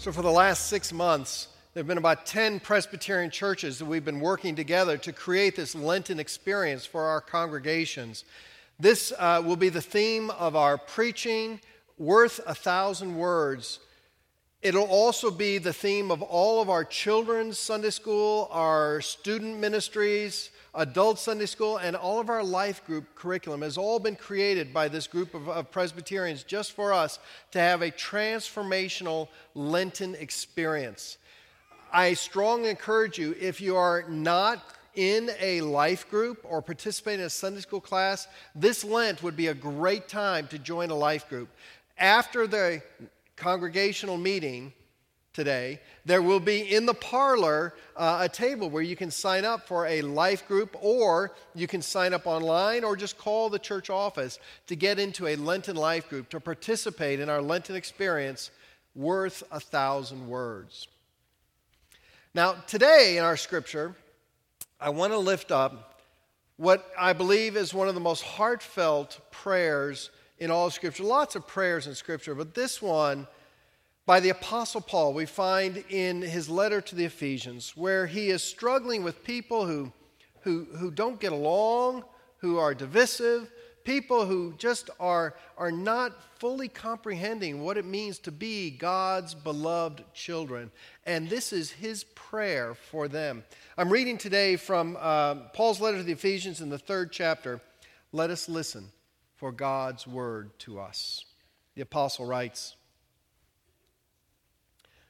So, for the last six months, there have been about 10 Presbyterian churches that we've been working together to create this Lenten experience for our congregations. This uh, will be the theme of our preaching, Worth a Thousand Words. It'll also be the theme of all of our children's Sunday school, our student ministries, adult Sunday school, and all of our life group curriculum has all been created by this group of, of, Presbyterians just for us to have a transformational Lenten experience. I strongly encourage you, if you are not in a life group or participate in a Sunday school class, this Lent would be a great time to join a life group. After the congregational meeting, today, there will be in the parlor uh, a table where you can sign up for a life group, or you can sign up online, or just call the church office to get into a Lenten life group to participate in our Lenten experience worth a thousand words. Now, today in our scripture, I want to lift up what I believe is one of the most heartfelt prayers in all Scripture. Lots of prayers in Scripture, but this one by the Apostle Paul, we find in his letter to the Ephesians, where he is struggling with people who, who, who don't get along, who are divisive, people who just are, are not fully comprehending what it means to be God's beloved children. And this is his prayer for them. I'm reading today from uh, Paul's letter to the Ephesians in the third chapter. Let us listen for God's word to us. The apostle writes,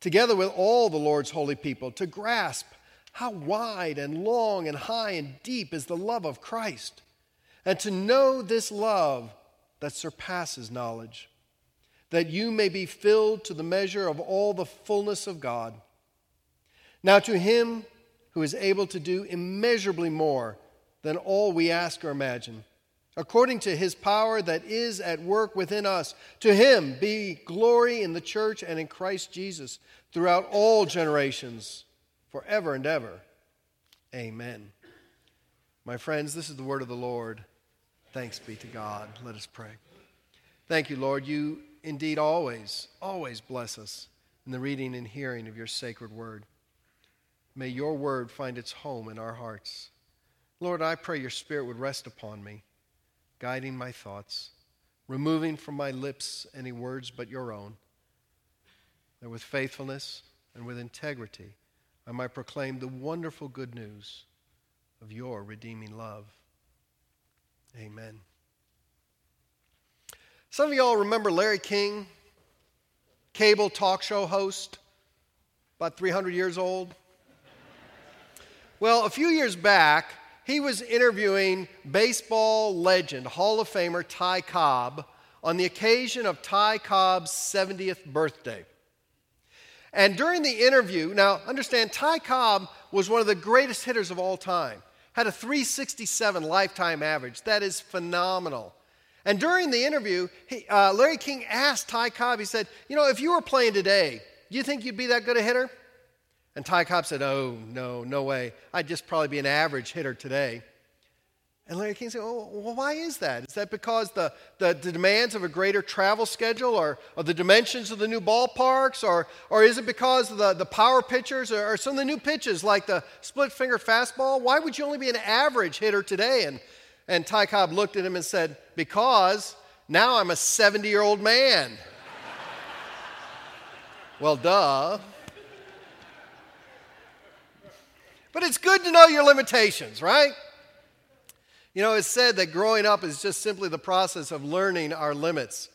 together with all the Lord's holy people, to grasp how wide and long and high and deep is the love of Christ, and to know this love that surpasses knowledge, that you may be filled to the measure of all the fullness of God. Now, to him who is able to do immeasurably more than all we ask or imagine according to his power that is at work within us. To him be glory in the church and in Christ Jesus throughout all generations, forever and ever. Amen. My friends, this is the word of the Lord. Thanks be to God. Let us pray. Thank you, Lord. You indeed always, always bless us in the reading and hearing of your sacred word. May your word find its home in our hearts. Lord, I pray your spirit would rest upon me guiding my thoughts, removing from my lips any words but your own, that with faithfulness and with integrity I might proclaim the wonderful good news of your redeeming love. Amen. Some of y'all remember Larry King, cable talk show host, about 300 years old. Well, a few years back, he was interviewing baseball legend, Hall of Famer Ty Cobb on the occasion of Ty Cobb's 70th birthday. And during the interview, now understand, Ty Cobb was one of the greatest hitters of all time, had a 367 lifetime average. That is phenomenal. And during the interview, he, uh, Larry King asked Ty Cobb, he said, You know, if you were playing today, do you think you'd be that good a hitter? And Ty Cobb said, Oh, no, no way. I'd just probably be an average hitter today. And Larry King said, Oh, well, why is that? Is that because the, the, the demands of a greater travel schedule or, or the dimensions of the new ballparks? Or, or is it because the, the power pitchers or, or some of the new pitches like the split finger fastball? Why would you only be an average hitter today? And, and Ty Cobb looked at him and said, Because now I'm a 70 year old man. well, duh. But it's good to know your limitations, right? You know, it's said that growing up is just simply the process of learning our limits.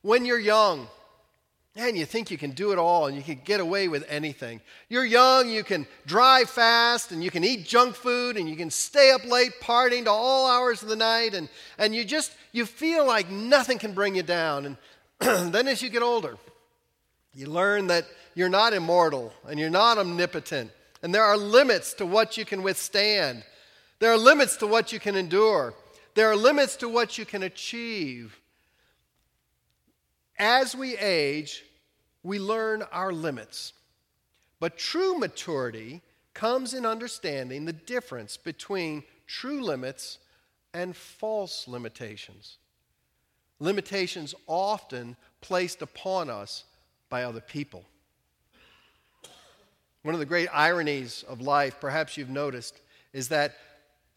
When you're young, man, you think you can do it all and you can get away with anything. You're young, you can drive fast and you can eat junk food and you can stay up late partying to all hours of the night and, and you just you feel like nothing can bring you down. And then as you get older, you learn that you're not immortal and you're not omnipotent And there are limits to what you can withstand. There are limits to what you can endure. There are limits to what you can achieve. As we age, we learn our limits. But true maturity comes in understanding the difference between true limits and false limitations. Limitations often placed upon us by other people. One of the great ironies of life, perhaps you've noticed, is that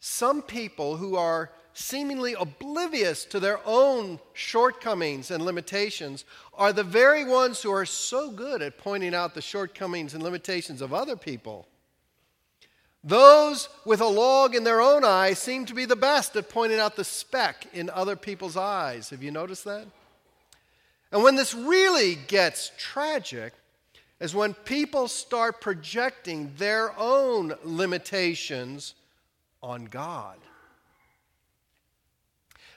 some people who are seemingly oblivious to their own shortcomings and limitations are the very ones who are so good at pointing out the shortcomings and limitations of other people. Those with a log in their own eye seem to be the best at pointing out the speck in other people's eyes. Have you noticed that? And when this really gets tragic, is when people start projecting their own limitations on God.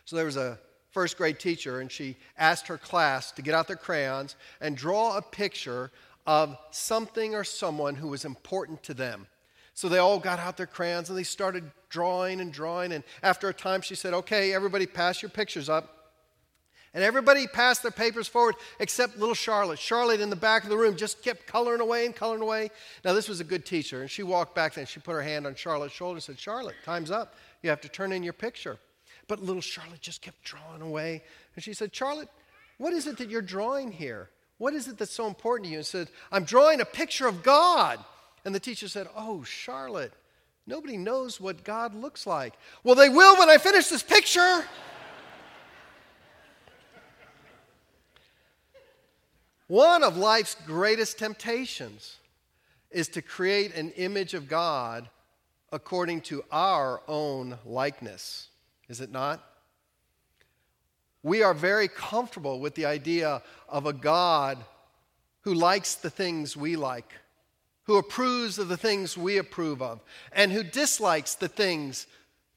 So there was a first grade teacher, and she asked her class to get out their crayons and draw a picture of something or someone who was important to them. So they all got out their crayons and they started drawing and drawing. And after a time, she said, Okay, everybody, pass your pictures up. And everybody passed their papers forward except little Charlotte. Charlotte in the back of the room just kept coloring away and coloring away. Now, this was a good teacher. And she walked back and she put her hand on Charlotte's shoulder and said, Charlotte, time's up. You have to turn in your picture. But little Charlotte just kept drawing away. And she said, Charlotte, what is it that you're drawing here? What is it that's so important to you? And said, I'm drawing a picture of God. And the teacher said, Oh, Charlotte, nobody knows what God looks like. Well, they will when I finish this picture. One of life's greatest temptations is to create an image of God according to our own likeness is it not? We are very comfortable with the idea of a God who likes the things we like, who approves of the things we approve of, and who dislikes the things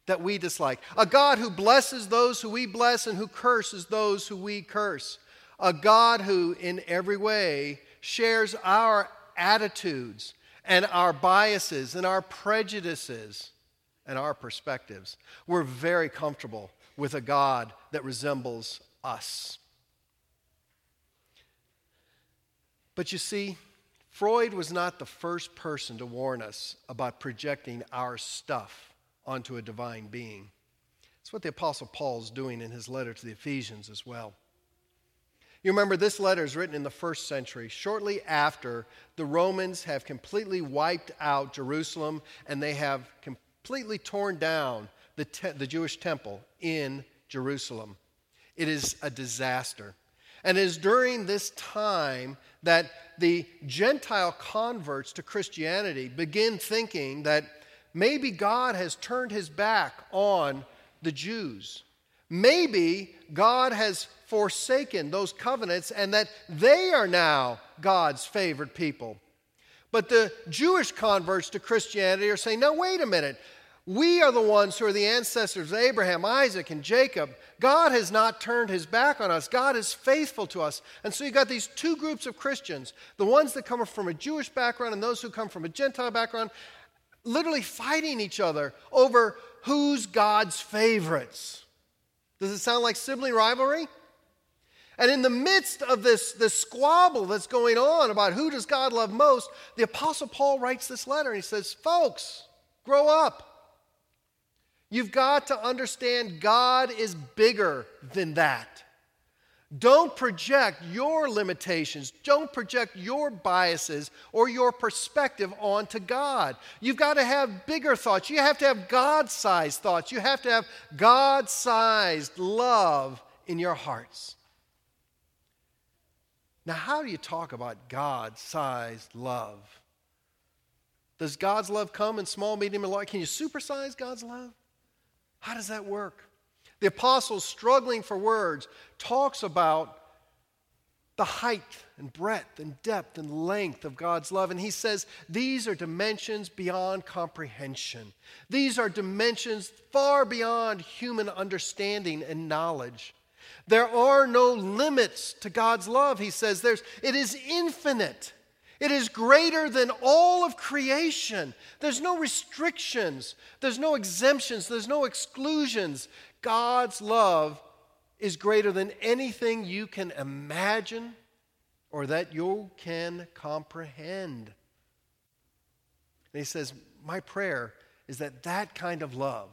that we dislike. A God who blesses those who we bless and who curses those who we curse. A God who, in every way, shares our attitudes and our biases and our prejudices and our perspectives. We're very comfortable with a God that resembles us. But you see, Freud was not the first person to warn us about projecting our stuff onto a divine being. It's what the Apostle Paul is doing in his letter to the Ephesians as well. You remember this letter is written in the first century, shortly after the Romans have completely wiped out Jerusalem and they have completely torn down the, te- the Jewish temple in Jerusalem. It is a disaster. And it is during this time that the Gentile converts to Christianity begin thinking that maybe God has turned his back on the Jews. Maybe God has forsaken those covenants and that they are now God's favored people. But the Jewish converts to Christianity are saying, no, wait a minute. We are the ones who are the ancestors of Abraham, Isaac, and Jacob. God has not turned his back on us. God is faithful to us. And so you've got these two groups of Christians the ones that come from a Jewish background and those who come from a Gentile background, literally fighting each other over who's God's favorites. Does it sound like sibling rivalry? And in the midst of this, this squabble that's going on about who does God love most, the Apostle Paul writes this letter and he says, Folks, grow up. You've got to understand God is bigger than that. Don't project your limitations, don't project your biases or your perspective onto God. You've got to have bigger thoughts. You have to have God sized thoughts. You have to have God sized love in your hearts. Now, how do you talk about God sized love? Does God's love come in small, medium, and large? Can you supersize God's love? How does that work? The apostle, struggling for words, talks about the height and breadth and depth and length of God's love. And he says these are dimensions beyond comprehension. These are dimensions far beyond human understanding and knowledge. There are no limits to God's love, he says. There's, it is infinite. It is greater than all of creation. There's no restrictions, there's no exemptions, there's no exclusions. God's love is greater than anything you can imagine or that you can comprehend. And he says, My prayer is that that kind of love,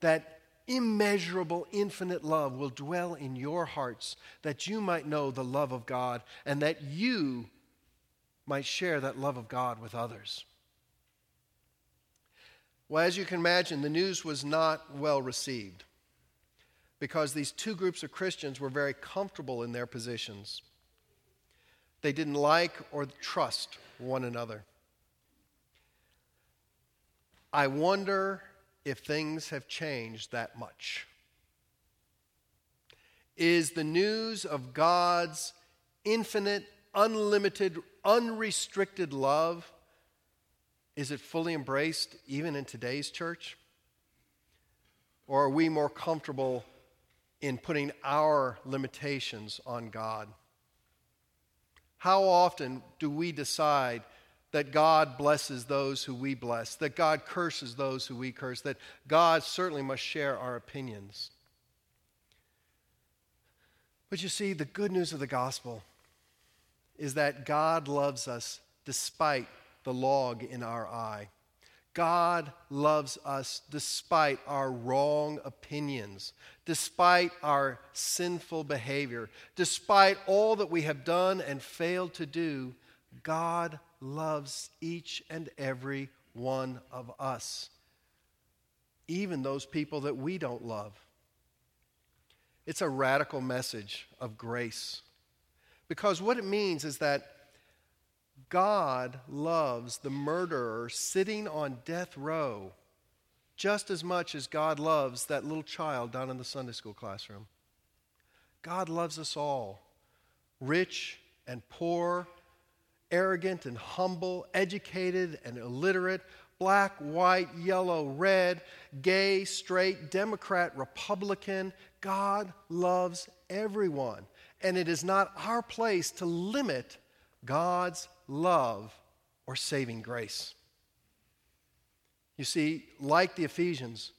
that immeasurable, infinite love, will dwell in your hearts, that you might know the love of God and that you might share that love of God with others. Well, as you can imagine, the news was not well received because these two groups of Christians were very comfortable in their positions. They didn't like or trust one another. I wonder if things have changed that much. Is the news of God's infinite, unlimited, unrestricted love is it fully embraced even in today's church? Or are we more comfortable in putting our limitations on God? How often do we decide that God blesses those who we bless, that God curses those who we curse, that God certainly must share our opinions? But you see, the good news of the gospel is that God loves us despite the log in our eye. God loves us despite our wrong opinions, despite our sinful behavior, despite all that we have done and failed to do. God loves each and every one of us, even those people that we don't love. It's a radical message of grace. Because what it means is that God loves the murderer sitting on death row just as much as God loves that little child down in the Sunday school classroom. God loves us all, rich and poor, arrogant and humble, educated and illiterate, black, white, yellow, red, gay, straight, Democrat, Republican. God loves everyone. And it is not our place to limit God's love, or saving grace. You see, like the Ephesians,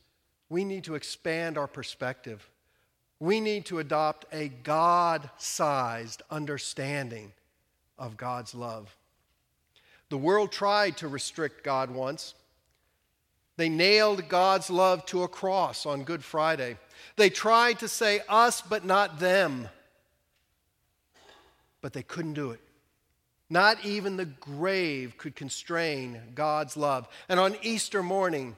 we need to expand our perspective. We need to adopt a God sized understanding of God's love. The world tried to restrict God once. They nailed God's love to a cross on Good Friday. They tried to say us, but not them. But they couldn't do it. Not even the grave could constrain God's love. And on Easter morning,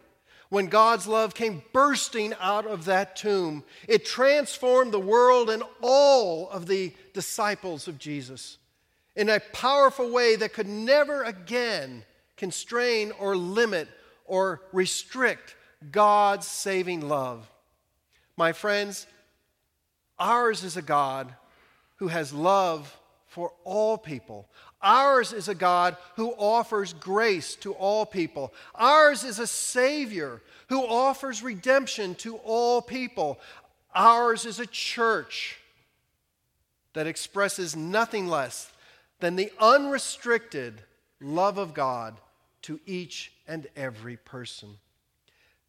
when God's love came bursting out of that tomb, it transformed the world and all of the disciples of Jesus in a powerful way that could never again constrain or limit or restrict God's saving love. My friends, ours is a God who has love for all people. Ours is a God who offers grace to all people. Ours is a Savior who offers redemption to all people. Ours is a church that expresses nothing less than the unrestricted love of God to each and every person.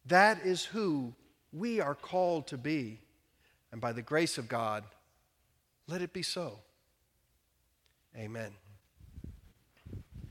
That is who we are called to be. And by the grace of God, let it be so. Amen.